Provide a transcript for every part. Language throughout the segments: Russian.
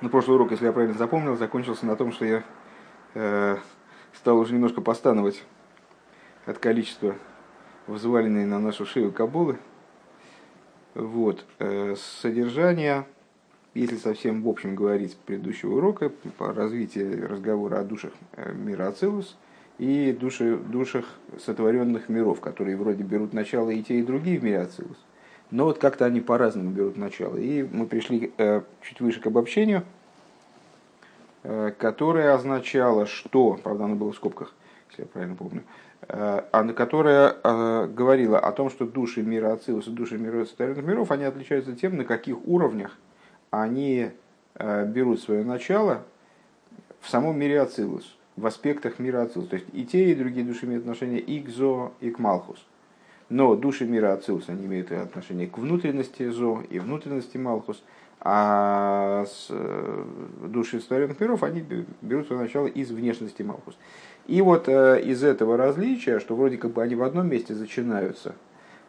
Ну, прошлый урок, если я правильно запомнил, закончился на том, что я э, стал уже немножко постановать от количества взваленной на нашу шею кабулы. Вот. Э, содержание, если совсем в общем говорить предыдущего урока, по развитию разговора о душах э, мира Ацилус и души, душах сотворенных миров, которые вроде берут начало и те, и другие в мире Ацилус. Но вот как-то они по-разному берут начало. И мы пришли э, чуть выше к обобщению, э, которое означало, что, правда, оно было в скобках, если я правильно помню, э, которая говорила о том, что души мира Ацилус души мира сотворенных миров, они отличаются тем, на каких уровнях они берут свое начало в самом мире Ацилус, в аспектах мира Ацилус. То есть и те, и другие души имеют отношение и к Зо, и к Малхус. Но души мира Ацилус, они имеют отношение к внутренности Зо и внутренности Малхус, а э, души сотворенных миров, они берут свое начало из внешности Малхус. И вот э, из этого различия, что вроде как бы они в одном месте начинаются,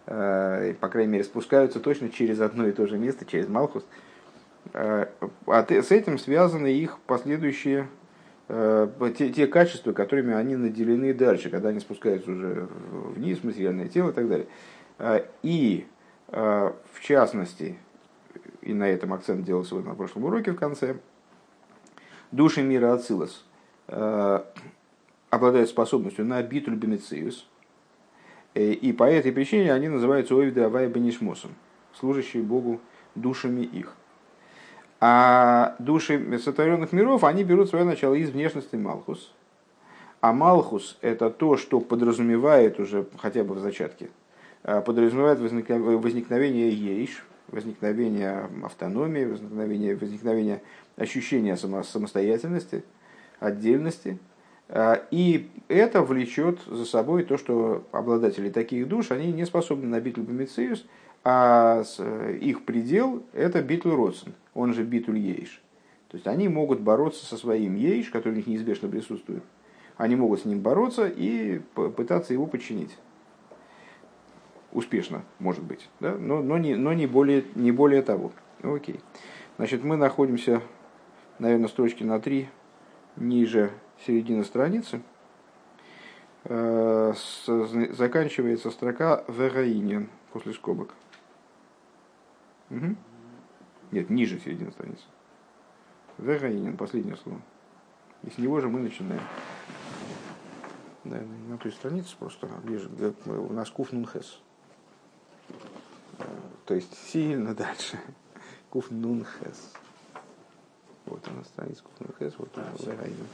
э, по крайней мере спускаются точно через одно и то же место, через Малхус, а с этим связаны их последующие те, те качества, которыми они наделены дальше, когда они спускаются уже вниз, материальное тело и так далее. Э, и, э, в частности, и на этом акцент делался вот на прошлом уроке в конце, души мира Ацилос обладают способностью на битуль бенециус, и по этой причине они называются Овида Авая Бенишмосом, служащие Богу душами их. А души сотворенных миров, они берут свое начало из внешности Малхус. А Малхус – это то, что подразумевает уже хотя бы в зачатке, а, подразумевает возникновение ейш, возникновение автономии, возникновение, возникновение ощущения самостоятельности, отдельности. А, и это влечет за собой то, что обладатели таких душ, они не способны набить лубомициус, а э, их предел – это битуль родсен, он же битуль ейш. То есть они могут бороться со своим ейш, который у них неизбежно присутствует. Они могут с ним бороться и пытаться его подчинить. Успешно, может быть, да? но, но, не, но не, более, не более того. Окей. Значит, мы находимся, наверное, строчки на три ниже середины страницы. Э, заканчивается строка «Вераинин» после скобок. Угу. Нет, ниже середины страницы. Вегаинин, последнее слово. И с него же мы начинаем. Да, на той странице просто ближе. У нас Куфнунхес. То есть сильно дальше. Куфнунхес. Вот у нас страница Куфнунхес, вот Вегаинин.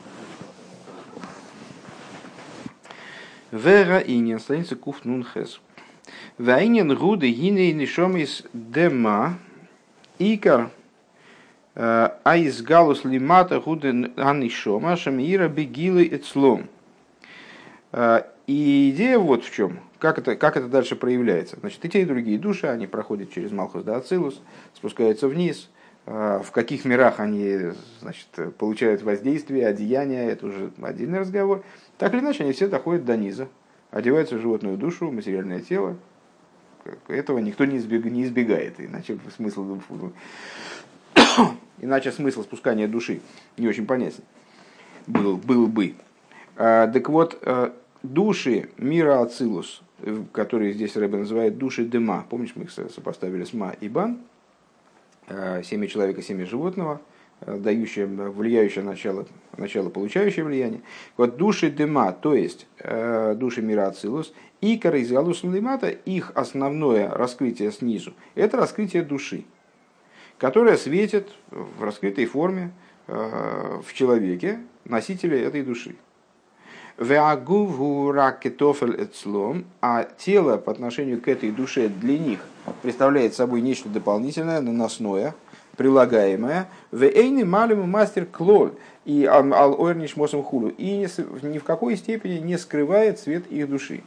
Вегаинин, страница Куфнунхес. Вайнин руды гиней нишомис дема икар айс галус лимата гуды анишома шамира бегилы эцлом. И идея вот в чем. Как это, как это дальше проявляется? Значит, и те, и другие души, они проходят через Малхус да Ацилус, спускаются вниз. В каких мирах они значит, получают воздействие, одеяние, это уже отдельный разговор. Так или иначе, они все доходят до низа, одеваются в животную душу, материальное тело, этого никто не, избег, не избегает, иначе смысл, иначе смысл спускания души не очень понятен был, был бы. А, так вот, а, души мира Ацилус, которые здесь Рэбе называет души дыма, помнишь, мы их сопоставили с Ма и Бан, а, семя человека, семя животного – Э, дающее, влияющее начало, начало получающее влияние. Вот души дыма, то есть э, души мира Ацилус, и Карайзалус Лимата, их основное раскрытие снизу, это раскрытие души, которое светит в раскрытой форме э, в человеке, носителя этой души. А тело по отношению к этой душе для них представляет собой нечто дополнительное, наносное – прилагаемое, в эйны малему мастер клоль и ал ойрниш мосом хулу, и ни в какой степени не скрывает цвет их души.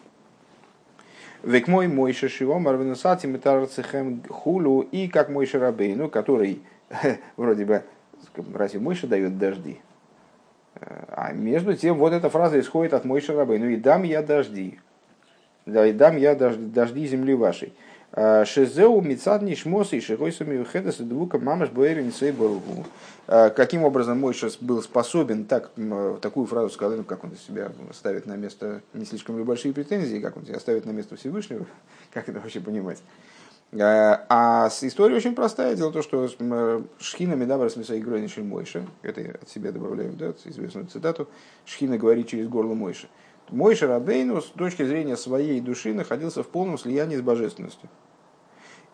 Век мой мой шашивом арвенусати метарцехем хулу, и как мой шарабейну, который вроде бы, разве Мойша дает дожди? А между тем, вот эта фраза исходит от Мойша Рабейну. «И дам я дожди». Да, «И дам я дожди, дожди земли вашей». Шезеу мицадни шмосы и шихойсами хедес двука мамаш буэрин сейборгу. Каким образом мой сейчас был способен так, такую фразу сказать, как он себя ставит на место, не слишком ли большие претензии, как он себя ставит на место Всевышнего, как это вообще понимать. А история очень простая. Дело в том, что Шхина Медабра Смеса игрой Мойша, это я от себя добавляю да, известную цитату, Шхина говорит через горло Мойша. Мойша Рабейну с точки зрения своей души находился в полном слиянии с божественностью.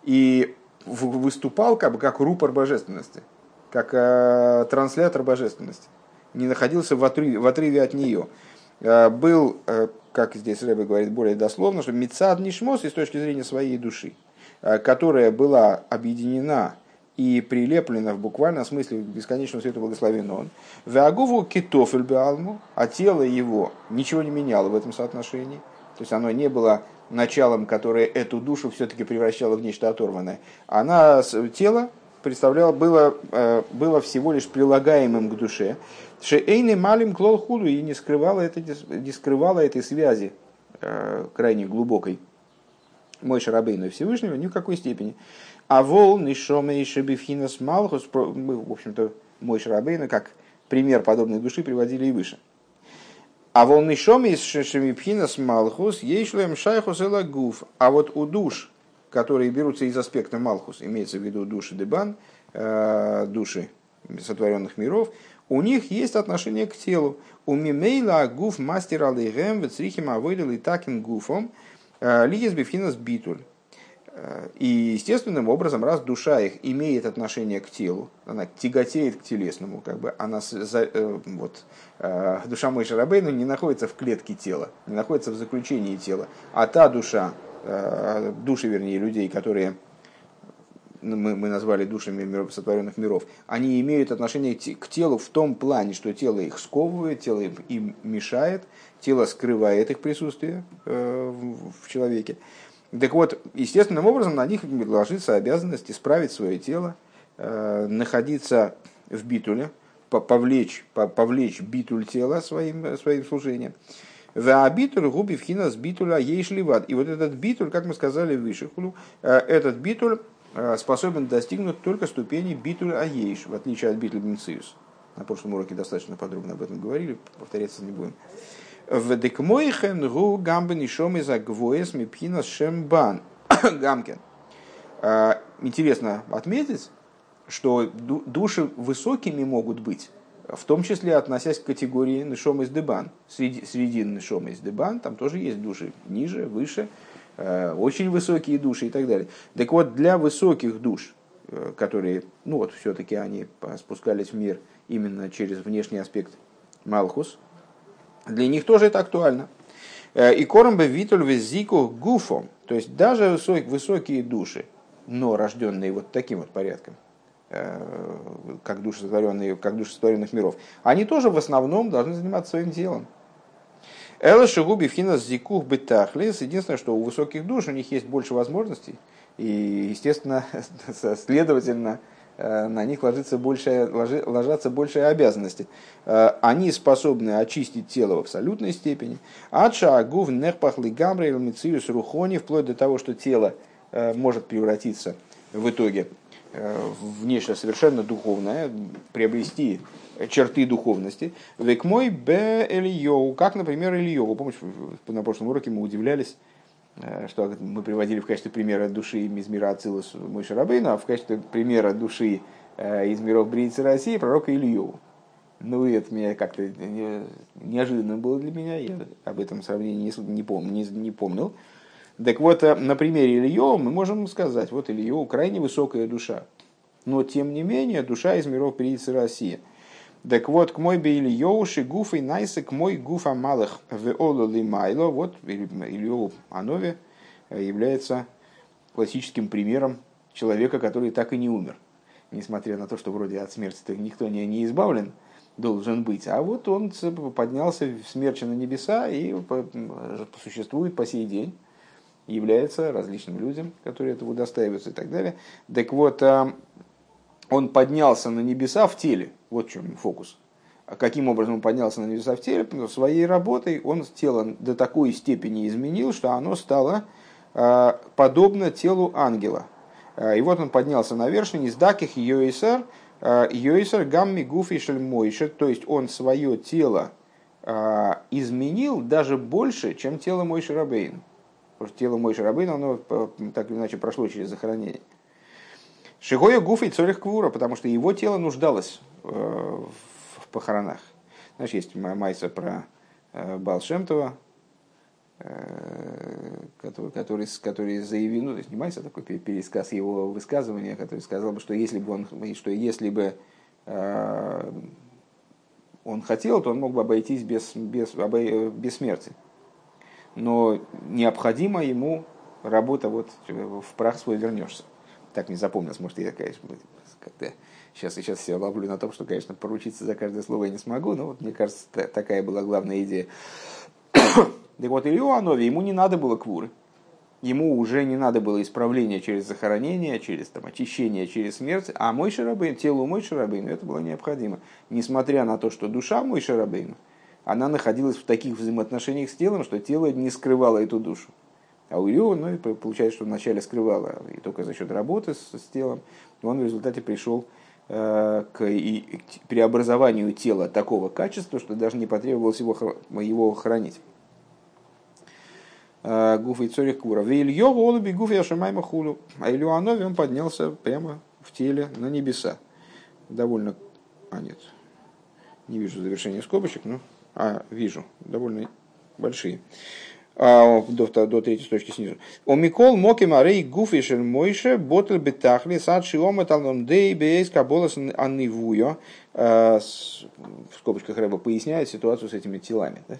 И выступал как бы как рупор божественности, как э, транслятор божественности. Не находился в отрыве, в отрыве от нее. Э, был, э, как здесь Рэбе говорит более дословно, что Мицад Нишмос с точки зрения своей души, э, которая была объединена и прилеплена в буквальном смысле к бесконечному свету он. Веагуву китофель беалму, а тело его ничего не меняло в этом соотношении. То есть оно не было началом, которое эту душу все-таки превращало в нечто оторванное. Она, тело представляло, было, э, было всего лишь прилагаемым к душе. Шеэйны малим клол худу и не скрывала, это, не скрывала этой связи э, крайне глубокой мой Шарабейну Всевышнего ни в какой степени. А вол нишоме и шебифхинас малхус, мы, в общем-то, мой Шарабейну, как пример подобной души приводили и выше. А волны шоми из шемипхинас малхус ейшлем шайхус и лагуф. А вот у душ, которые берутся из аспекта малхус, имеется в виду души дебан, э, души сотворенных миров, у них есть отношение к телу. У мимейла гуф мастер алейгем вецрихим авойлил и таким гуфом э, лиес бифхинас битуль. И естественным образом, раз душа их имеет отношение к телу, она тяготеет к телесному, как бы она э, вот, э, душа Мой Шарабейну не находится в клетке тела, не находится в заключении тела, а та душа, э, души, вернее, людей, которые ну, мы, мы назвали душами миров, сотворенных миров, они имеют отношение к телу в том плане, что тело их сковывает, тело им мешает, тело скрывает их присутствие в человеке. Так вот, естественным образом на них ложится обязанность исправить свое тело, э, находиться в битуле, повлечь, повлечь битуль тела своим, своим служением. В битуль губи вхина с битуля ейшливат. И вот этот битуль, как мы сказали выше, э, этот битуль э, способен достигнуть только ступени битуль аейш, в отличие от битуль мициус. На прошлом уроке достаточно подробно об этом говорили, повторяться не будем. В декмойхен гу гамбен и шом из агвоес мипхина шембан. Гамкен. А, интересно отметить, что души высокими могут быть, в том числе относясь к категории нишом из дебан. Среди, среди нишом из дебан там тоже есть души ниже, выше, а, очень высокие души и так далее. Так вот, для высоких душ, э, которые, ну вот, все-таки они спускались в мир именно через внешний аспект Малхус, для них тоже это актуально. Э, и коромбе витуль визику гуфом, то есть даже высокие души, но рожденные вот таким вот порядком, э, как души, сотворенные, как души сотворенных миров, они тоже в основном должны заниматься своим делом. Эла шигуби финас зикух бетахлис. Единственное, что у высоких душ у них есть больше возможностей. И, естественно, следовательно, на них ложится больше, ложатся большие обязанности. Э, они способны очистить тело в абсолютной степени. Адша агув нехпахли гамрей мициус рухони, вплоть до того, что тело э, может превратиться в итоге в нечто совершенно духовное, приобрести черты духовности. Век мой б Ильеву, как, например, Ильеву. Помнишь, на прошлом уроке мы удивлялись, Э, что мы приводили в качестве примера души из мира Ацилус Мой Шарабейну, а в качестве примера души э, из миров Бриицы России пророка Илью. Ну, и это меня как-то неожиданно было для меня, я об этом сравнении не, не, пом, не, не помнил. Так вот, э, на примере Ильё мы можем сказать, вот Ильё крайне высокая душа, но тем не менее душа из миров Бриицы России – так вот, к мой бейли йоуши гуф и найсы к мой гуфа малых в ололи майло. Вот Ильеву Анове э, является классическим примером человека, который так и не умер. Несмотря на то, что вроде от смерти никто не, не избавлен, должен быть. А вот он поднялся в смерчи на небеса и существует по сей день является различным людям, которые этого удостаиваются и так далее. Так вот, а, он поднялся на небеса в теле. Вот в чем фокус. А каким образом он поднялся на небеса в теле? Что своей работой он тело до такой степени изменил, что оно стало подобно телу ангела. И вот он поднялся на вершине из даких Йоисар, Йоисар гамми гуфи мойшер, то есть он свое тело изменил даже больше, чем тело Мойши Рабейн. Потому что тело Мойши Рабейн, оно так или иначе прошло через захоронение. Шигоя гуф и цорих квура, потому что его тело нуждалось э, в похоронах. Знаешь, есть майса про э, Балшемтова, э, который, который, который заявил, ну, то а такой пересказ его высказывания, который сказал бы, что если бы он, что если бы он хотел, то он мог бы обойтись без, без, без смерти. Но необходимо ему работа, вот в прах свой вернешься так не запомнилось, может, я, конечно, как-то сейчас, сейчас себя ловлю на том, что, конечно, поручиться за каждое слово я не смогу, но вот, мне кажется, такая была главная идея. Так вот, Илью Анове, ему не надо было квуры. Ему уже не надо было исправления через захоронение, через там, очищение, через смерть, а мой шарабейн, телу мой шарабейну это было необходимо. Несмотря на то, что душа мой шарабейну, она находилась в таких взаимоотношениях с телом, что тело не скрывало эту душу. А у Иова, ну, получается, что вначале скрывало, и только за счет работы с, с телом, он в результате пришел э, к, и, преобразованию тела такого качества, что даже не потребовалось его, его хранить. Э, Гуф и Цорих Кура. Вильёва олуби гуф яшамайма хулу. А Илюанове он поднялся прямо в теле на небеса. Довольно... А, нет. Не вижу завершения скобочек, но... А, вижу. Довольно большие. А, до, до третьей строчки снизу. У Микол Моки Марей Гуфишер Мойше Ботл Бетахли Сад Шиома Талном Дей Бейс Каболас Аннивуя. А, в скобочках Рэба поясняет ситуацию с этими телами. Да?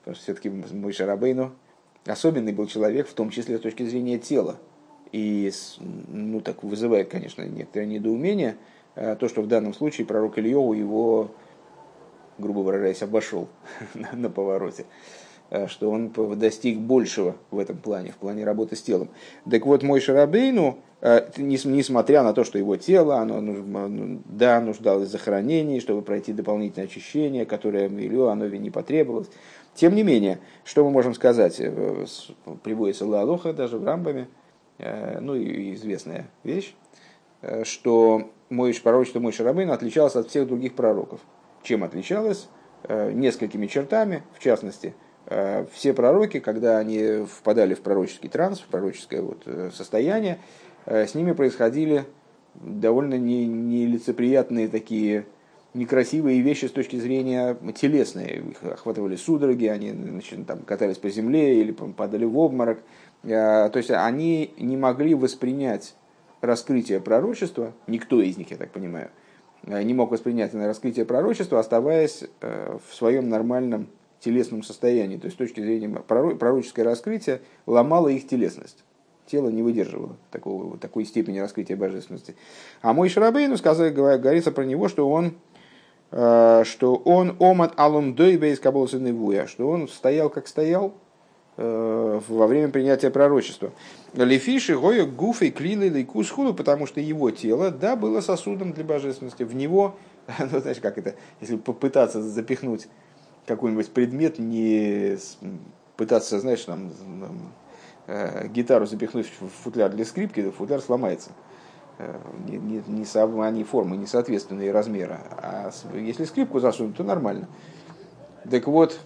Потому что все-таки Мойше Рабейну особенный был человек, в том числе с точки зрения тела. И ну, так вызывает, конечно, некоторое недоумение а, то, что в данном случае пророк Ильеву его, грубо выражаясь, обошел на повороте. Э, что он достиг большего в этом плане, в плане работы с телом. Так вот, мой Шарабейну, э, несмотря на то, что его тело, оно, ну, да, нуждалось в захоронении, чтобы пройти дополнительное очищение, которое Илью Анове не потребовалось, тем не менее, что мы можем сказать? Э, приводится Лалоха даже в Рамбаме, ну и известная вещь, что мой пророчество мой Шарабейну отличалось от всех других пророков. Чем отличалось? Несколькими чертами, в частности – все пророки, когда они впадали в пророческий транс, в пророческое вот э, состояние, э, с ними происходили довольно нелицеприятные такие некрасивые вещи с точки зрения телесной. Их охватывали судороги, они значит, там, катались по земле или падали в обморок. То есть они не могли воспринять раскрытие пророчества, никто из них, я так понимаю, не мог воспринять на раскрытие пророчества, оставаясь в своем нормальном телесном состоянии, то есть с точки зрения пророческое раскрытие ломало их телесность. Тело не выдерживало такого, такой степени раскрытия божественности. А мой Шарабейну сказал, говорится про него, что он э, что он омат алум дойбейс каболсеневуя, что он стоял как стоял э, во время принятия пророчества. Лефиши гоя гуфы клилы лейкус худу, потому что его тело, да, было сосудом для божественности. В него, ну, знаешь, как это, если попытаться запихнуть какой-нибудь предмет, не пытаться, знаешь, там, э, гитару запихнуть в футляр для скрипки, футляр сломается. Э, не, не, не, они формы несоответственные размера. А если скрипку засунуть, то нормально. Так вот,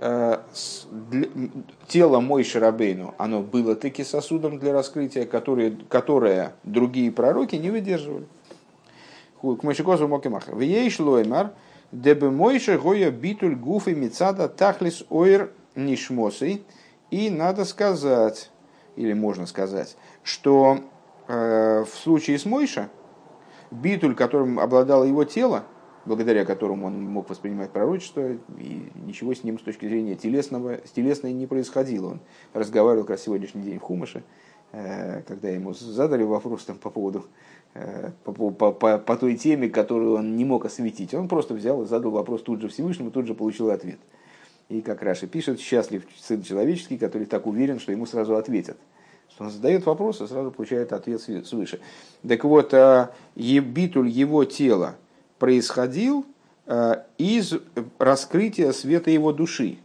э, для, тело мой Шарабейну, оно было таки сосудом для раскрытия, которое, которое другие пророки не выдерживали. К Мойшикозу Мокимаха. В ей шлоймар – Дебе мойше гоя битуль гуфы мецада тахлис ойр нишмосы. И надо сказать, или можно сказать, что э, в случае с Мойша, битуль, которым обладало его тело, благодаря которому он мог воспринимать пророчество, и ничего с ним с точки зрения телесного, с телесной не происходило. Он разговаривал как раз сегодняшний день в Хумыше, э, когда ему задали вопрос там, по поводу по, по, по, по той теме, которую он не мог осветить. Он просто взял и задал вопрос тут же Всевышнему, тут же получил ответ. И как Раши пишет, счастлив сын человеческий, который так уверен, что ему сразу ответят. Что он задает вопрос и сразу получает ответ свыше. Так вот, а, битуль его тела происходил а, из раскрытия света его души.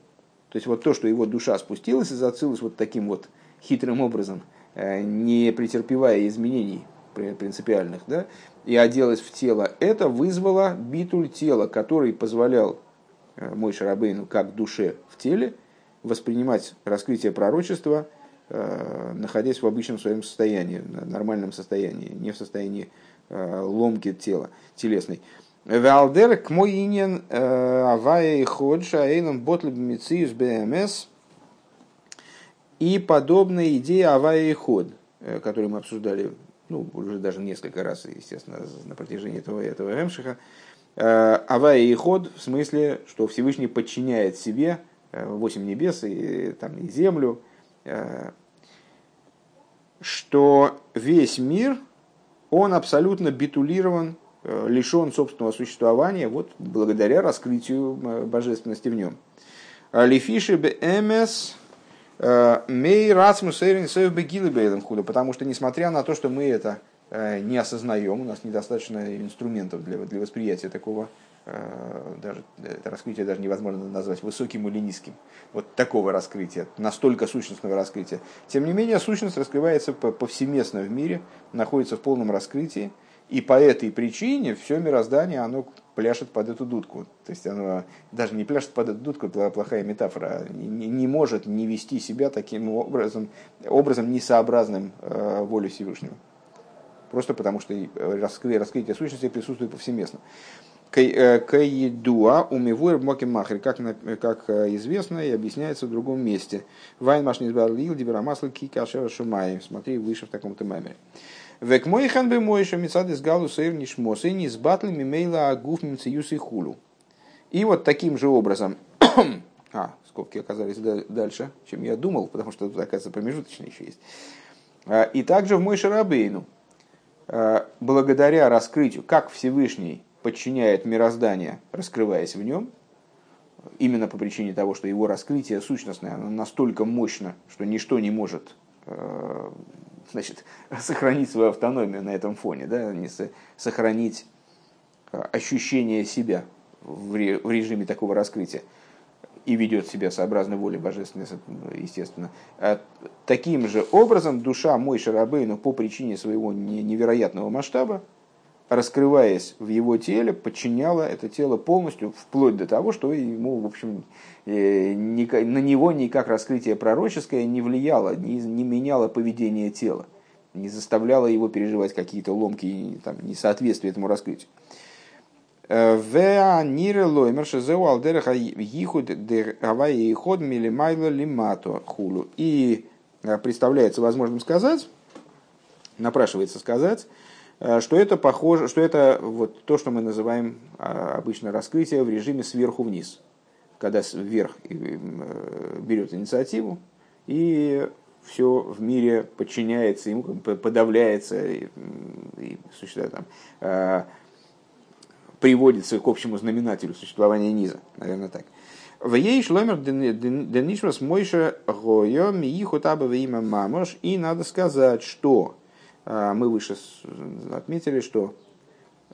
То есть вот то, что его душа спустилась и зацилась вот таким вот хитрым образом, не претерпевая изменений принципиальных, да, и оделась в тело, это вызвало битуль тела, который позволял мой Шарабейну как душе в теле воспринимать раскрытие пророчества, находясь в обычном своем состоянии, нормальном состоянии, не в состоянии ломки тела телесной. Валдер к мой инин авая и ходша эйлом ботлеб мициус БМС и подобная идея авая и ход, которую мы обсуждали ну, уже даже несколько раз, естественно, на протяжении этого, этого Ремшиха. Авая и ход в смысле, что Всевышний подчиняет себе восемь небес и, там, и землю, что весь мир, он абсолютно битулирован Э, лишен собственного существования вот благодаря раскрытию э, божественности в нем. Лифиши бе эмес э, мей рацмус эйрин худа, потому что несмотря на то, что мы это не осознаем, у нас недостаточно инструментов для, для восприятия такого, даже, это раскрытие даже невозможно назвать высоким или низким, вот такого раскрытия, настолько сущностного раскрытия. Тем не менее, сущность раскрывается повсеместно в мире, находится в полном раскрытии, и по этой причине все мироздание, оно пляшет под эту дудку. То есть оно даже не пляшет под эту дудку, это плохая метафора, не, не может не вести себя таким образом, образом несообразным э, воле Всевышнего. Просто потому что раскрытие, раскрытие сущности присутствует повсеместно. Каедуа умивуэр моки махер, как, как э, известно и объясняется в другом месте. Вайн машни избарлил диберамасл кикашера шумай. Смотри выше в таком-то мемере. Век мой хан бы мой еще мецад из галу сейр нишмос и не с батлем мимейла агуф мимциюс и хулу. И вот таким же образом, а, скобки оказались дальше, чем я думал, потому что тут, оказывается, промежуточный еще есть. А, и также в мой шарабейну, а, благодаря раскрытию, как Всевышний подчиняет мироздание, раскрываясь в нем, именно по причине того, что его раскрытие сущностное оно настолько мощно, что ничто не может а, значит, сохранить свою автономию на этом фоне, да, не сохранить а, ощущение себя в режиме такого раскрытия и ведет себя сообразно воле божественной, естественно. А таким же образом душа мой Шарабейну по причине своего невероятного масштаба, раскрываясь в его теле, подчиняла это тело полностью, вплоть до того, что ему, в общем, э, на него никак раскрытие пророческое не влияло, не, меняло поведение тела, не заставляло его переживать какие-то ломки, там, несоответствие этому раскрытию. Э, И э, представляется возможным сказать, напрашивается сказать, что это похоже, что это вот то, что мы называем а, обычно раскрытие в режиме сверху вниз, когда вверх э, берет инициативу и все в мире подчиняется ему, подавляется и, и существует там, э, приводится к общему знаменателю существования низа, наверное так. В ей шломер денишмас мойша гойо мииху таба има мамош. И надо сказать, что а, мы выше отметили, что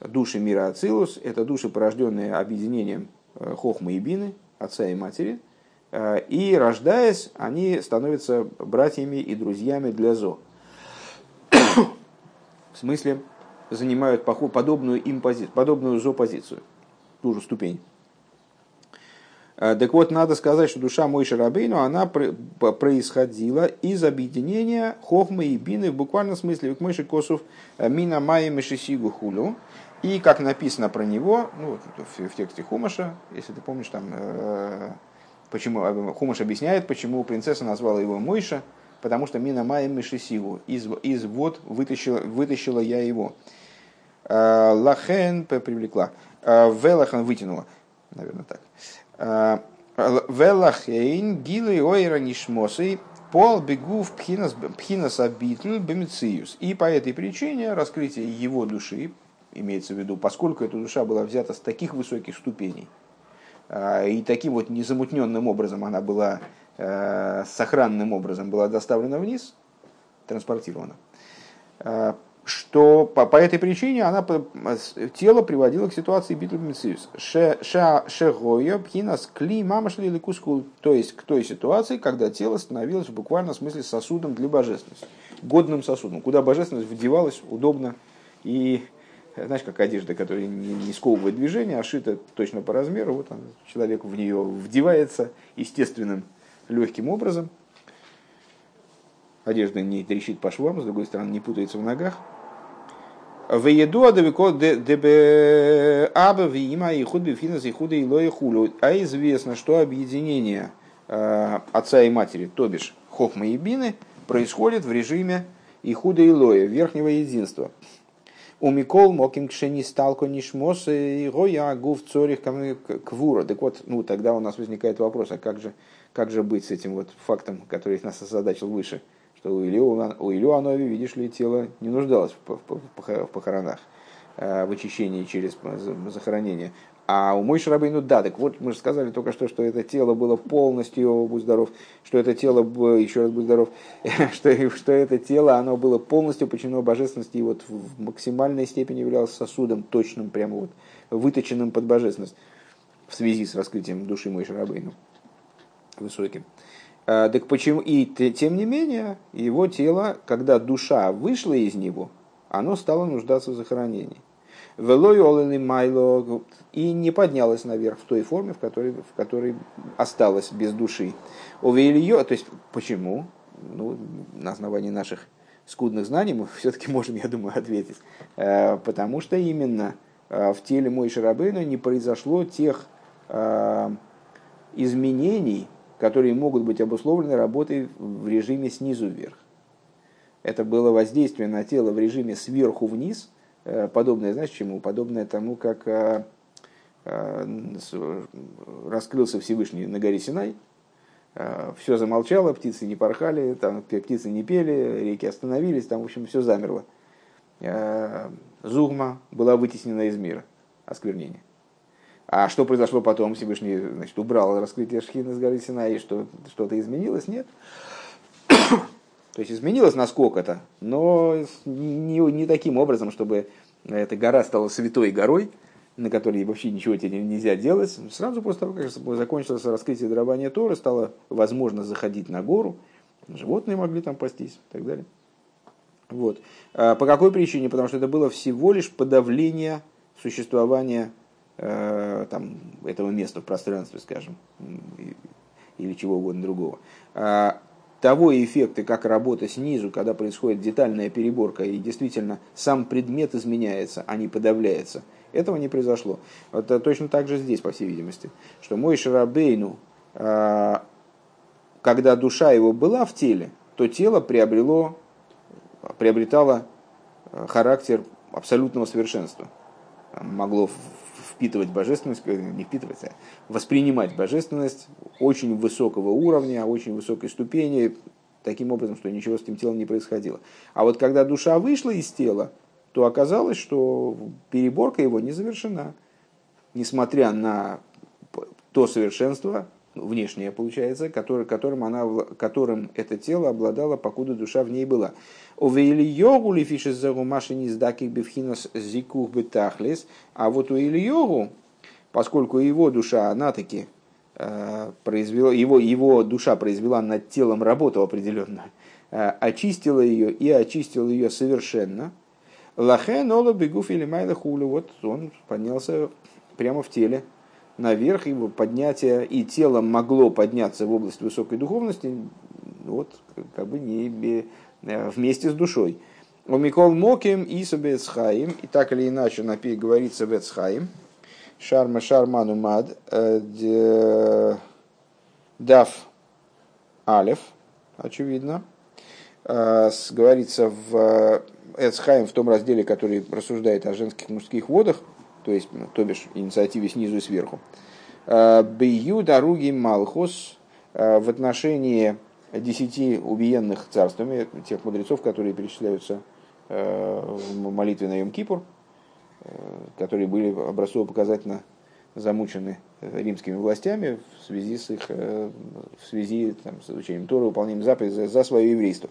души мира Ацилус – это души, порожденные объединением э, Хохмы и Бины, отца и матери, э, и рождаясь, они становятся братьями и друзьями для Зо. В смысле, занимают подобную им позицию, подобную Зо-позицию, ту же ступень. Э, так вот, надо сказать, что душа Мой Шарабейну, она происходила из объединения Хохмы и Бины в буквальном смысле, как Мойши Косов э, Мина Майя Мешисигу Хулю. И как написано про него, ну, в, тексте Хумаша, если ты помнишь, там, э, почему Хумаш объясняет, почему принцесса назвала его Мойша, потому что Мина Майя Мешисигу, из, из вод вытащила, вытащила я его. Лахен привлекла. Велахан вытянула, наверное так. Велахейн гилы ойра нишмосой пол бегув пхинас абитл бемициус. И по этой причине раскрытие его души, имеется в виду, поскольку эта душа была взята с таких высоких ступеней, а, и таким вот незамутненным образом она была, а, сохранным образом была доставлена вниз, транспортирована, а, что по, по этой причине она, тело приводило к ситуации битвы Мециус. Шегоя пхинас кли мамашли или. То есть к той ситуации, когда тело становилось в буквальном смысле сосудом для божественности. Годным сосудом, куда божественность вдевалась удобно и знаешь, как одежда, которая не, не сковывает движение, а шита точно по размеру, вот он, человек в нее вдевается естественным легким образом. Одежда не трещит по швам, с другой стороны, не путается в ногах. В еду адавико дебе аба виима и худ бифинас и худа и хулю. А известно, что объединение отца и матери, то бишь хохма и бины, происходит в режиме и худа и лоя, верхнего единства. У Микол Моким Кшени Сталко Нишмос и Гоя Гув Цорих Квура. Так вот, ну тогда у нас возникает вопрос, а как же, как же быть с этим вот фактом, который нас озадачил выше? Что у Илью, у Илью Анови, видишь ли, тело не нуждалось в похоронах, э, в очищении через захоронение. А у Мой Шарабейну, да, так вот мы же сказали только что, что это тело было полностью, будь здоров, что это тело, еще раз будь здоров, что, что это тело, оно было полностью подчинено божественности и вот в максимальной степени являлось сосудом точным, прямо вот выточенным под божественность в связи с раскрытием души Мой Шарабейну высоким. Э, так почему? И тем не менее, его тело, когда душа вышла из него, оно стало нуждаться в захоронении. Майло и не поднялось наверх в той форме, в которой, в которой осталось без души. Увелиё, то есть почему? Ну, на основании наших скудных знаний мы все-таки можем, я думаю, ответить. Э, потому что именно э, в теле Мой Шарабейна не произошло тех изменений, которые могут быть обусловлены работой в режиме снизу вверх. Это было воздействие на тело в режиме сверху вниз, э, подобное, знаешь, чему? Подобное тому, как э, э, раскрылся Всевышний на горе Синай, все замолчало, птицы не порхали, там птицы не пели, реки остановились, там, в общем, все замерло. Зугма была вытеснена из мира, осквернение. А что произошло потом? Всевышний значит, убрал раскрытие Шхины с горы Синай, что что-то изменилось? Нет. То есть изменилось насколько-то, но не, не таким образом, чтобы эта гора стала святой горой, на которой вообще ничего тебе нельзя делать. Сразу после того, как закончилось раскрытие дарования Торы, стало возможно заходить на гору, животные могли там пастись и так далее. Вот. А по какой причине? Потому что это было всего лишь подавление существования там, этого места в пространстве, скажем, или чего угодно другого. А того эффекта, как работа снизу, когда происходит детальная переборка и действительно сам предмет изменяется, а не подавляется, этого не произошло. Это точно так же здесь, по всей видимости, что мой Шарабейну, а, когда душа его была в теле, то тело приобрело, приобретало э, характер абсолютного совершенства. Могло впитывать божественность, э, не впитывать, а воспринимать божественность очень высокого уровня, очень высокой ступени, таким образом, что ничего с этим телом не происходило. А вот когда душа вышла из тела, то оказалось, что переборка его не завершена. Несмотря на то совершенство, внешнее получается, который, которым, она, которым это тело обладало, покуда душа в ней была. Йогу ли фишес бетахлис, а вот у Ильогу, поскольку его душа, она таки э, произвела, его, его душа произвела над телом работу определенную, э, очистила ее и очистила ее совершенно, лахен ола бегуф или майла хулю, вот он поднялся прямо в теле, наверх, его поднятие и тело могло подняться в область высокой духовности, вот как бы не э, вместе с душой. У Микол Моким и Собецхаим, и так или иначе напи говорится Бецхаим, Шарма Шарману Мад, э, Дав Алев, очевидно, э, говорится в Эцхайм в том разделе, который рассуждает о женских мужских водах, то есть, ну, то бишь, инициативе снизу и сверху. Э, Бию дороги Малхус э, в отношении десяти убиенных царствами, тех мудрецов, которые перечисляются э, в молитве на Йом-Кипур, которые были образцово-показательно замучены римскими властями в связи с их в связи там, с изучением Тора, выполнением заповедей за, за свое еврейство.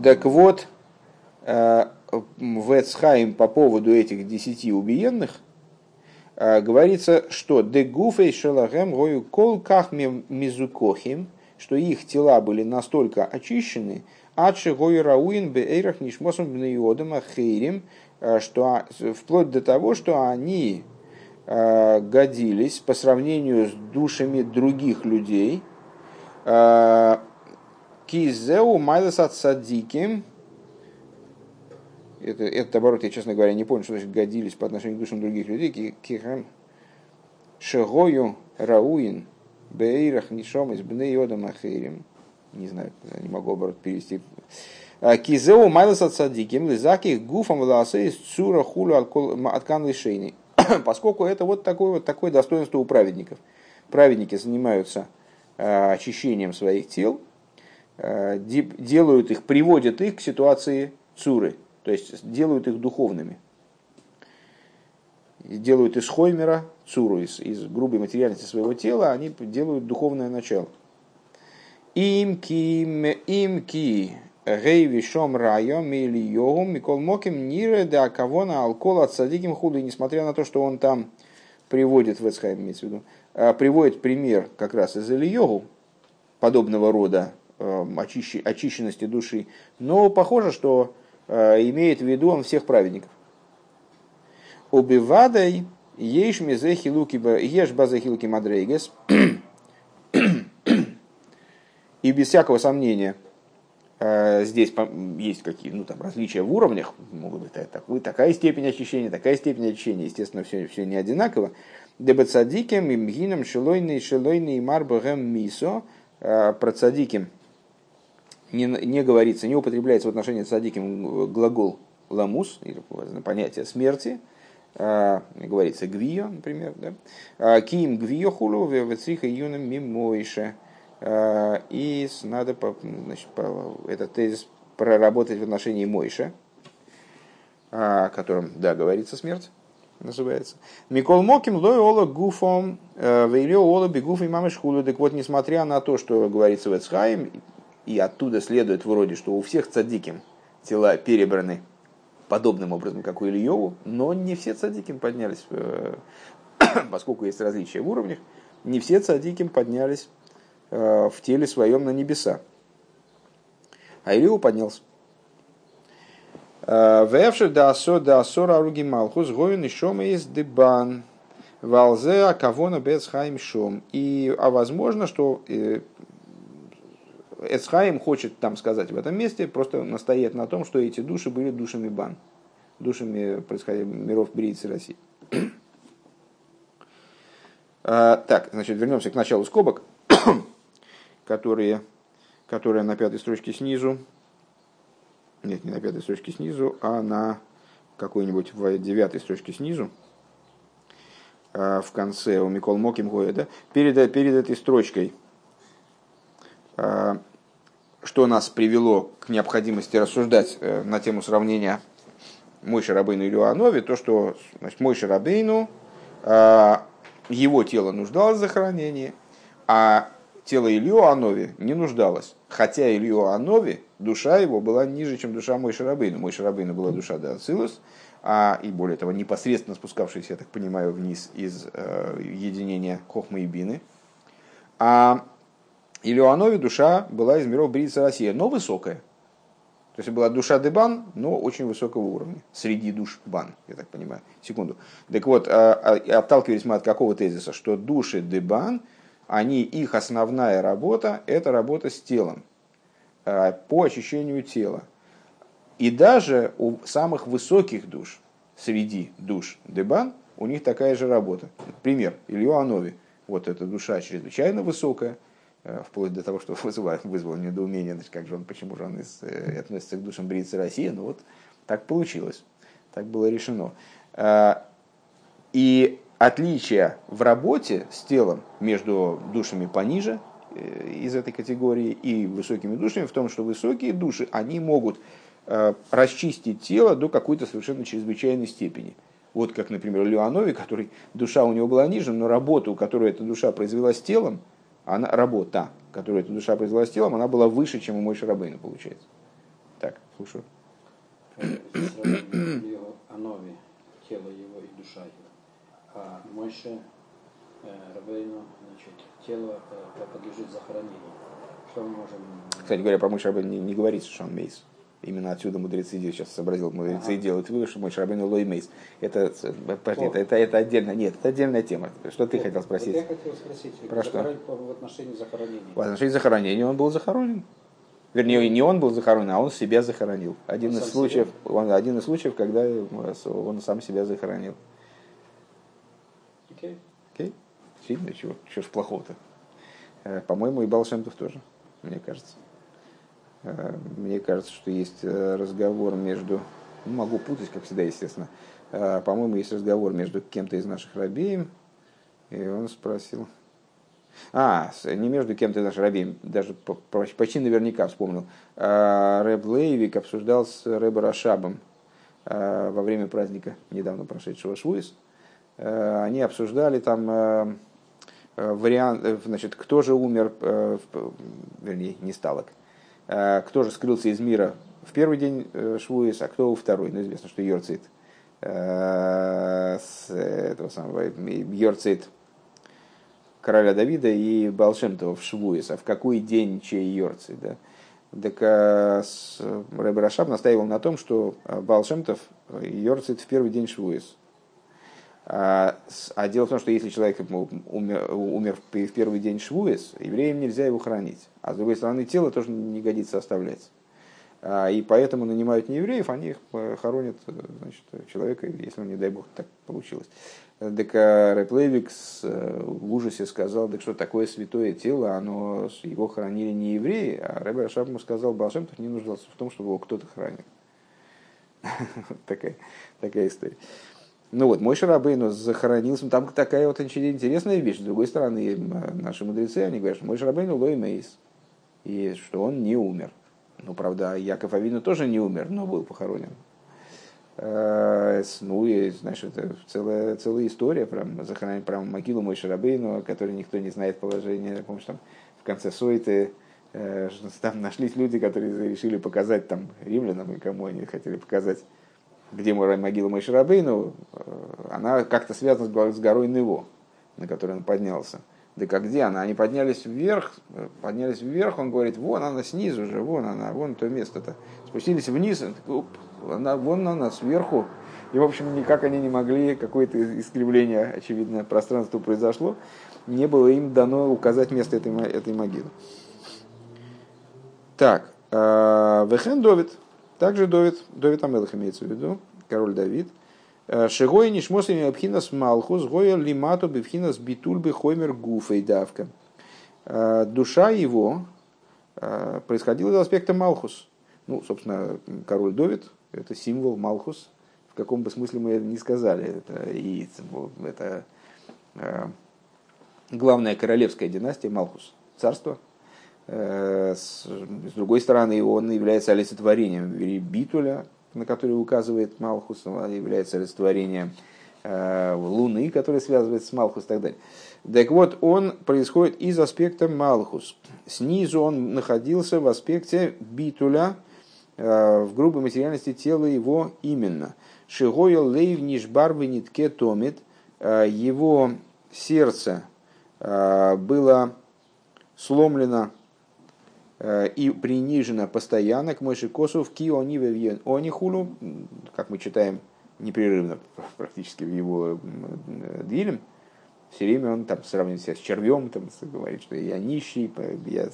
Так вот, в Эцхайм по поводу этих десяти убиенных говорится, что дегуфей шелахем гою кол кахме мизукохим, что их тела были настолько очищены, адши гою рауин беэйрах нишмосом бнеиодам ахейрим, что вплоть до того, что они годились по сравнению с душами других людей, кизеу майлас от садиким, это, этот оборот, я, честно говоря, не понял, что значит годились по отношению к душам других людей. Кихам шегою рауин бейрах нишом из бней ахейрим. Не знаю, не могу оборот перевести. А, Кизеу майлас от садиким лизаки гуфам власы из цура хулю откан лишейни. Поскольку это вот такое, вот такое достоинство у праведников. Праведники занимаются а, очищением своих тел, а, делают их, приводят их к ситуации цуры, то есть делают их духовными. Делают из хоймера цуру, из, из грубой материальности своего тела, они делают духовное начало. Имки, имки, гейви шом райом или йогум, микол моким нире да кавона алкола садиким худу. Несмотря на то, что он там приводит, в Эцхайм имеется в виду, а, приводит пример как раз из Ильогу, подобного рода э, очищенности души, но похоже, что имеет в виду он всех праведников. Убивадай еш мезехи луки еш базехи луки мадрейгес. И без всякого сомнения, э, здесь есть какие ну, там, различия в уровнях, могут быть такой, такая степень очищения, такая степень очищения, естественно, все, все не одинаково. Дебацадикем, имгином, шелойный, шелойный, марбагем, мисо, э, про цадиким – не, не говорится, не употребляется в отношении садиким глагол ламус, или понятие смерти, а, говорится гвио, например, да? А, ким гвио хулу вецриха юным мимойше. А, и надо значит, этот тезис проработать в отношении Мойша, о котором, да, говорится смерть называется. Микол Моким лой ола гуфом вейлё ола бегуф и мамыш хулу. Так вот, несмотря на то, что говорится в Эцхайм, и оттуда следует вроде, что у всех цадиким тела перебраны подобным образом, как у Ильеву, но не все цадиким поднялись, э, поскольку есть различия в уровнях, не все цадиким поднялись э, в теле своем на небеса. А Ильеву поднялся. Э, Вевши да асо да асора аруги малхус гоин и шома из дебан. Валзе акавона без хайм шом. И а возможно, что Эцхаим хочет там сказать в этом месте, просто настоять на том, что эти души были душами бан, душами миров Бриицы России. а, так, значит, вернемся к началу скобок, которые, которые на пятой строчке снизу, нет, не на пятой строчке снизу, а на какой-нибудь в девятой строчке снизу, а, в конце у Микол Моким да, перед, перед этой строчкой что нас привело к необходимости рассуждать э, на тему сравнения Мойши Рабейну и Люанови, то, что значит, Мойши Рабейну, э, его тело нуждалось в захоронении, а тело Илью Анови не нуждалось. Хотя Илью Анови, душа его была ниже, чем душа Мойши Рабейну. Мойши Рабейну была душа Дацилус, а, и более того, непосредственно спускавшаяся, я так понимаю, вниз из э, единения Хохмы и Бины. А Илюанове душа была из миров Брица Россия, но высокая. То есть была душа Дебан, но очень высокого уровня. Среди душ Бан, я так понимаю. Секунду. Так вот, а, а, отталкивались мы от какого тезиса? Что души Дебан, они, их основная работа – это работа с телом, а, по очищению тела. И даже у самых высоких душ, среди душ Дебан, у них такая же работа. Пример, Илью Анови. Вот эта душа чрезвычайно высокая – вплоть до того, что вызвало, вызвало недоумение, значит, как же он, почему же он из, э, относится к душам Брицы России, ну вот так получилось, так было решено. Э, и отличие в работе с телом между душами пониже из этой категории и высокими душами в том, что высокие души, они могут расчистить тело до какой-то совершенно чрезвычайной степени. Вот как, например, Леонови, который душа у него была ниже, но работу, которую эта душа произвела с телом, она, работа, которую эта душа произвела с телом, она была выше, чем у Мой Шарабейна, получается. Так, слушаю. Анови, тело его и душа его. А Мойше Рабейну, значит, тело подлежит захоронению. Что мы можем... Кстати говоря, про Мойше Рабейну не, не говорится, что он мейс. Именно отсюда мудрецы сейчас сообразил, мудрецы ага. делают вывод, что Мойше Рабейну лой мейс. Это, это, это, это отдельно, нет, это отдельная тема. Что ты нет, хотел спросить? Вот я хотел спросить, про что? в отношении захоронения. В отношении захоронения он был захоронен. Вернее, не он был захоронен, а он себя захоронил. Один он из случаев, он, один из случаев, когда он сам себя захоронил. Окей. Okay. Окей. Okay. Сильно, чего, чего ж плохого-то? Э, по-моему, и Балшемтов тоже, мне кажется. Э, мне кажется, что есть э, разговор между... Ну, могу путать, как всегда, естественно. По-моему, есть разговор между кем-то из наших рабеем, и он спросил, а, не между кем-то наш Рабим, даже почти наверняка вспомнил. Рэб Лейвик обсуждал с Рэб Рашабом во время праздника недавно прошедшего Швуис. Они обсуждали там вариант, значит, кто же умер, вернее, не сталок, кто же скрылся из мира в первый день э, Швуис, а кто во второй. Ну, известно, что Йорцит, с этого самого, Йорцит короля Давида и Балшемтова в Швуис, а в какой день чей Йорци, да? Так а, Рэб Рашаб настаивал на том, что а, Балшемтов Йорцит в первый день Швуис. А, а дело в том, что если человек умер, в первый день Швуис, евреям нельзя его хранить. А с другой стороны, тело тоже не годится оставлять. И поэтому нанимают не евреев, они их э, хоронят значит, человека, если, не дай бог, так получилось. Так Реб Левик в ужасе сказал, так что такое святое тело, оно, его хранили не евреи, а Рэбе Рашаб ему сказал, Баал-Шем-Тов не нуждался в том, чтобы его кто-то хранил. такая, такая история. Ну вот, Мойше Рабейну захоронился, там такая вот интересная вещь. С другой стороны, наши мудрецы, они говорят, что Мойше Рабейну לא מת, и что он не умер. Ну, правда, Яков Авину тоже не умер, но был похоронен. Э, ну, и, знаешь, это целая, целая история, прям захоронить прям могилу мой Шарабейну, о которой никто не знает положение. Помнишь, там в конце Сойты э, там нашлись люди, которые решили показать там римлянам и кому они хотели показать, где могила мой Шарабейну, э, она как-то связана с горой Нево, на которой он поднялся. Да как где она? Они поднялись вверх, поднялись вверх, он говорит, вон она снизу же, вон она, вон то место-то. Спустились вниз, такой, она, вон она сверху. И, в общем, никак они не могли, какое-то искривление, очевидно, пространства произошло, не было им дано указать место этой, этой могилы. Так, а, Вехен Довид, также Довид, Довид Амелах имеется в виду, король Давид. А, Шигой нишмосами абхинас малхус, гоя лимату бифхинас битульбы хоймер гуфей давка. А, душа его происходила из аспекта малхус. Ну, собственно, король Довид, это символ Малхус, в каком бы смысле мы это не сказали. Это, и, это э, главная королевская династия Малхус, царство. Э, с, другой стороны, он является олицетворением Битуля, на который указывает Малхус, он является олицетворением э, Луны, который связывается с Малхус и так далее. Так вот, он происходит из аспекта Малхус. Снизу он находился в аспекте Битуля, Э, в грубой материальности тела его именно. Шигоя лейв нишбар нитке томит, его сердце было сломлено и принижено постоянно к Мойши Косу в Киониве Онихулу, как мы читаем непрерывно практически в его дилем, все время он там сравнивает себя с червем, там, говорит, что я нищий, я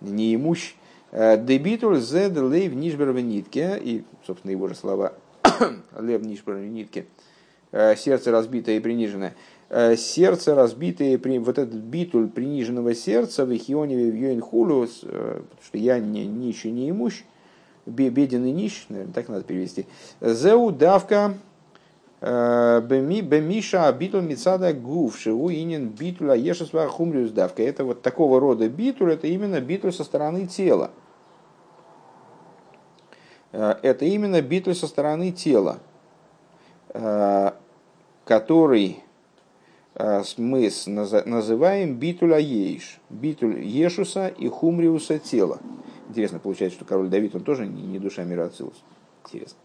неимущ. Э, Дебитуль зед лейв нишбер нитке, и, собственно, его же слова лев нишбер нитке, э, сердце разбитое и приниженное. Э, сердце разбитое, вот этот битуль приниженного сердца в Ихионе в Йоинхулу, потому что я не, нищий, не имущ, беден и нищ, наверное, так надо перевести. Зеу давка Бемиша битуль мицада гуф шиву инин битуля ешесва хумлюс давка. Это вот такого рода битуль, это именно битуль со стороны тела. Э, это именно битва со стороны тела, э, который э, мы называем битуля ейш, битуль ешуса и хумриуса тела. Интересно получается, что король Давид, он тоже не душа мира Ацилус. Интересно.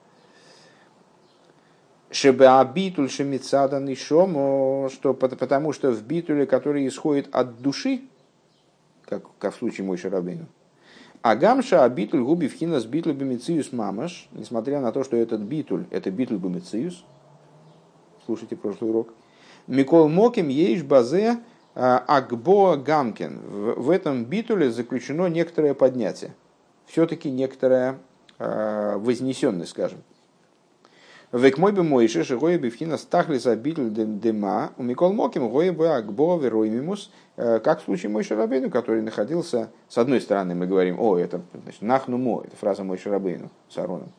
Шебеабитуль шемицада нишомо, что потому что в битуле, который исходит от души, как, как в случае мой Шарабейну, а гамша абитуль губи в хинас битуль бемициус мамаш, несмотря на то, что этот битуль, это битуль бемициус, слушайте прошлый урок, Микол Моким ейш базе а, Акбо Гамкин. В этом битуле заключено некоторое поднятие. Все-таки некоторая а, вознесенность, скажем. Век мой бы мой шиш гоя бифхина стахлиса битл дема, у Микол Моким гоя бы акбо вероймимус, э, как в случае мой Шарабейну, который находился, с одной стороны мы говорим, о, это значит, нахну мо, это фраза мой Шарабейну с Ароном.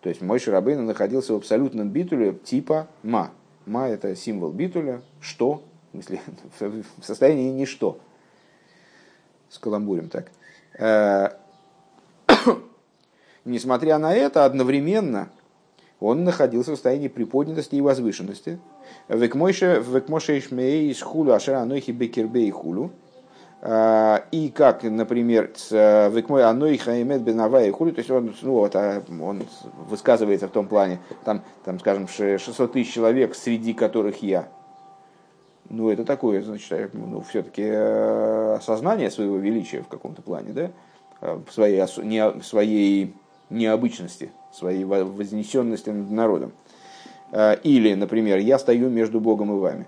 То есть мой Шарабейну находился в абсолютном битуле типа ма. Ма это символ битуля, что, в, смысле, в состоянии ничто. С каламбурем так. Э, несмотря на это, одновременно он находился в состоянии приподнятости и возвышенности. Векмоше ишмей из хулу ашера анойхи бекербей хулу. А, и как, например, векмой аной хаймед бенавай хули, то есть он, ну, вот, а, он высказывается в том плане, там, там, скажем, 600 тысяч человек, среди которых я. Ну, это такое, значит, ну, все-таки э, осознание своего величия в каком-то плане, да, э, своей, не, своей необычности своей вознесенности над народом. Э, или, например, я стою между Богом и вами.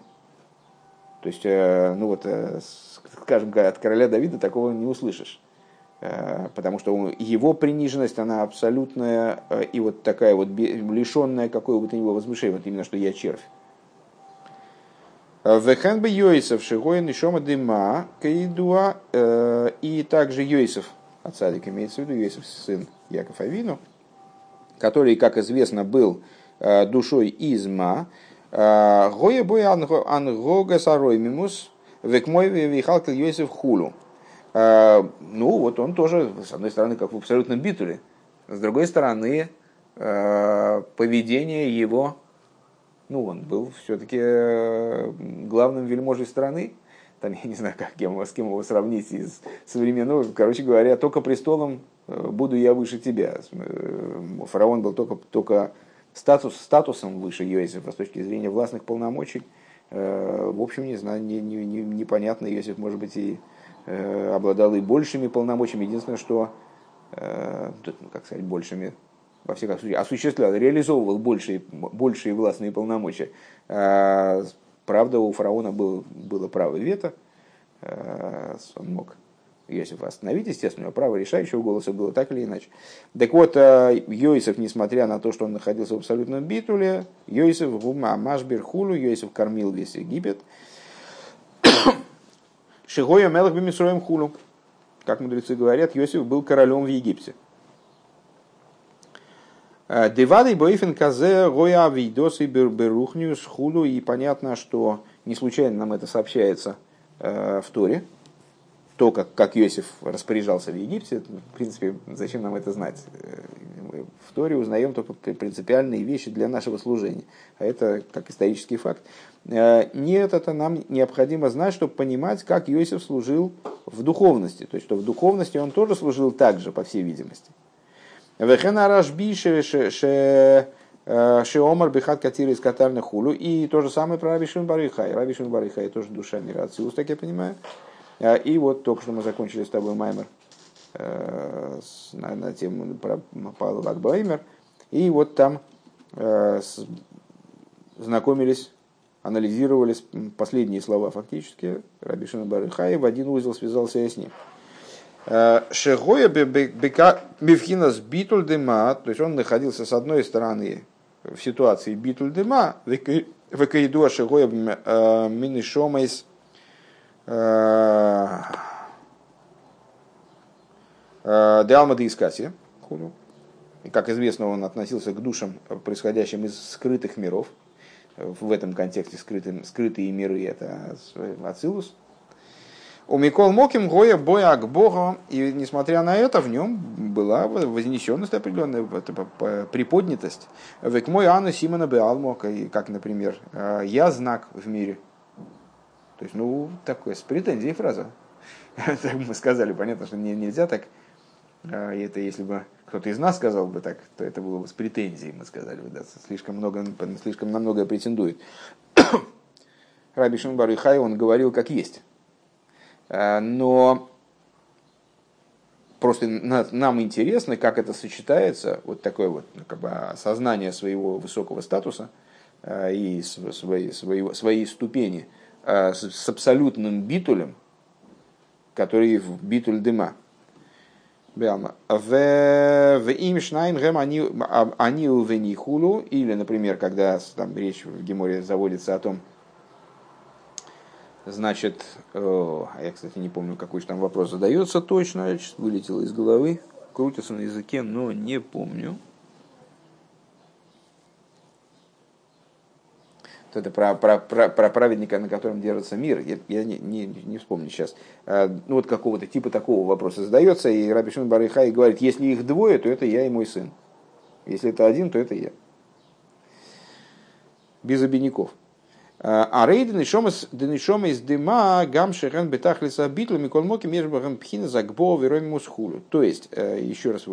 То есть, э, ну вот, э, скажем, от короля Давида такого не услышишь. Потому что его приниженность, она абсолютная и вот такая вот лишенная какого бы то ни было возмущения, вот именно что я червь. Вехен бы Йойсов, Шигоин и Шома Дыма, Каидуа, и также Йойсов, от садика имеется в виду, Йойсов сын Яков Авину, который, как известно, был э, душой изма, э, гоя бой ангога сароймимус, век мой вихалкал Йосиф хулу. Э, ну, вот он тоже, с одной стороны, как в абсолютном битуле, с другой стороны, поведение его, ну, он был все-таки главным вельможей страны, там, я не знаю, как, кем, с кем его сравнить из современного, короче говоря, только престолом Э, буду я выше тебя. Э, фараон был только, только статус, статусом выше Иосифа с точки зрения властных полномочий. Э, в общем, не знаю, не, не, не, непонятно, Иосиф, может быть, и обладал и большими полномочиями. Единственное, что, ну, как сказать, большими, во всяком случае, осуществлял, реализовывал большие, большие властные полномочия. Правда, у фараона был, было право вето, он мог Йосифа остановить, естественно, у право решающего голоса было так или иначе. Так вот, э, Йосиф, несмотря на то, что он находился в абсолютном битуле, Йосиф гума машбер хулу, Йосиф кормил весь Египет. Шигоя мелах бимисроем хулу. Как мудрецы говорят, Йосиф был королем в Египте. Э, Девадой бойфен казе гоя видосы берухниус хулу. И понятно, что не случайно нам это сообщается э, в Торе то, как, как Иосиф распоряжался в Египте, в принципе, зачем нам это знать? Мы в Торе узнаем только принципиальные вещи для нашего служения. А это как исторический факт. Э, нет, это нам необходимо знать, чтобы понимать, как Иосиф служил в духовности. То есть, что в духовности он тоже служил так же, по всей видимости. Вехена рашби ше э, Шеомар Бихат Катир из Катарна Хулю. И то же самое про Рабишин Барыхай. Рабишин Барыхай тоже душа мира Ациус, так я понимаю. А, и вот только что мы закончили с тобой Маймер э, на, на тему про Павла Лакбаймер. И вот там э, знакомились, анализировали последние слова фактически Рабишина Барыхая, в один узел связался я с ним. Э, Шегоя Бевхина с Битуль Дема, то есть он находился с одной стороны в ситуации Битуль Дема, Векаидуа Шегоя Минишомайс Деалма де Искаси, как известно, он относился к душам, происходящим из скрытых миров. В этом контексте скрытым, скрытые миры – это Ацилус. У Микол Моким Гоя боя к Богу, и несмотря на это, в нем была вознесенность определенная, приподнятость. Век мой Анна Симона Беалмока, как, например, «Э, «Я знак в мире». То есть, ну, такое, с претензией фраза. Так мы сказали, понятно, что нельзя так А, это если бы кто-то из нас сказал бы так, то это было бы с претензией, мы сказали бы, да, слишком, много, слишком на многое претендует. Раби Шимбар Хай, он говорил как есть. А, но просто нам интересно, как это сочетается, вот такое вот ну, как бы осознание своего высокого статуса а, и своей, своей, своей ступени с, с абсолютным битулем, который в битуль дыма. В им шнайнгем они увенихулу, или, например, когда там речь в Геморе заводится о том, значит, а я, кстати, не помню, какой же там вопрос задается точно, вылетело из головы, крутится на языке, но не помню. То это про, про, про, про праведника, на котором держится мир. Я, я не, не, не вспомню сейчас. А, ну, вот какого-то типа такого вопроса задается, и Раби Шимон Барыхай говорит, если их двое, то это я и мой сын. Если это один, то это я. Без обиняков. А, а рейды денишома из дыма гам шерен бетахлиса битла микол моки между пхина загбо вероми мусхулю. То есть, э, еще раз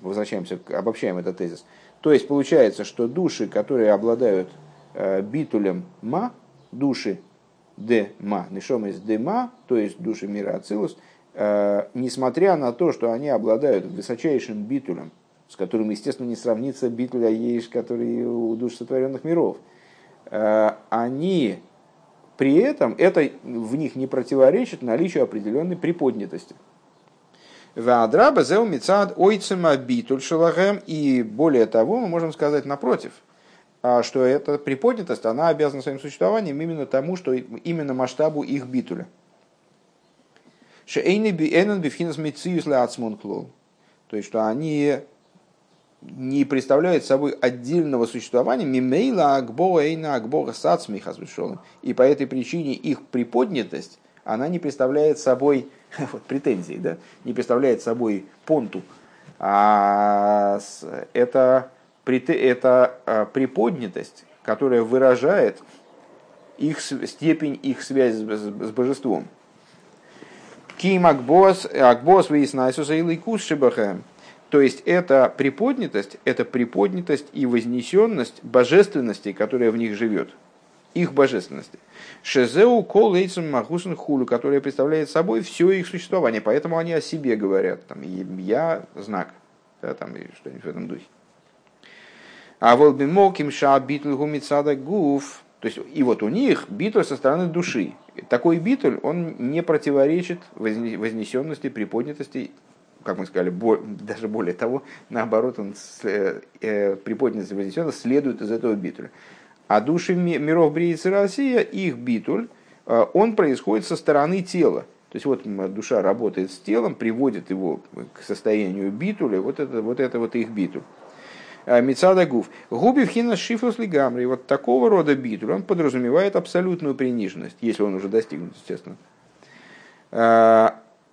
возвращаемся, обобщаем этот тезис. То есть, получается, что души, которые обладают битулем ма, души де ма, нишом из де ма, то есть души мира Ацилус, э, несмотря на то, что они обладают высочайшим битулем, с которым, естественно, не сравнится битуля Ейш, который у душ сотворенных миров, э, они при этом, это в них не противоречит наличию определенной приподнятости. Ваадраба зел ойцема битуль шалагем. И более того, мы можем сказать напротив – что эта приподнятость, она обязана своим существованием именно тому, что именно масштабу их битуля. То есть, что они не представляют собой отдельного существования, мимейла акбора эйна акбора сацмиха И по этой причине их приподнятость, она не представляет собой вот, претензии, да? не представляет собой понту. А это это а, приподнятость, которая выражает их степень их связи с божеством. Ким Акбос, Акбос Вейснайсуса и Лейкус. То есть это приподнятость, это приподнятость и вознесенность божественности, которая в них живет. Их божественности. Шезеу кол эйцем махусен хулю, которая представляет собой все их существование. Поэтому они о себе говорят. Там, я знак. Да, там, что-нибудь в этом духе. А волбимоким ша битл гумицада гуф. То есть, и вот у них битуль со стороны души. Такой битуль, он не противоречит вознесенности, приподнятости, как мы сказали, даже более того, наоборот, он э, э, приподнятость и следует из этого битуля. А души миров Бриицы Россия, их битуль, э, он происходит со стороны тела. То есть вот душа работает с телом, приводит его к состоянию битуля, вот это вот, это вот их битуль. Э, Мецада Гуф. Губи вхина шифус лигамри. Вот такого рода битуль, он подразумевает абсолютную приниженность, если он уже достигнут, естественно. Э,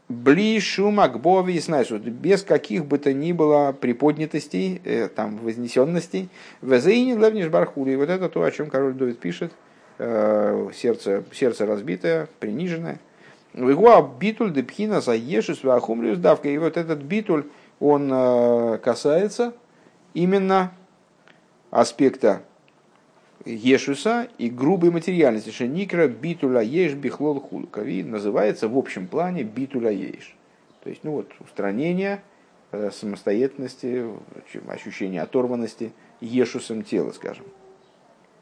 Бли шума к бови и без каких бы то ни было приподнятостей, э, там, вознесенностей. Везейни левниш бархули. Вот это то, о чем король Довид пишет. Сердце, сердце разбитое, приниженное. Вигуа битуль депхина за ешус вахумлиус давка. И вот этот битуль, он касается именно аспекта Ешуса и грубой материальности. Шеникра битуля еш бихлол хулкави называется в общем плане битуля еш. То есть, ну вот, устранение э, самостоятельности, ощущение оторванности Ешусом тела, скажем.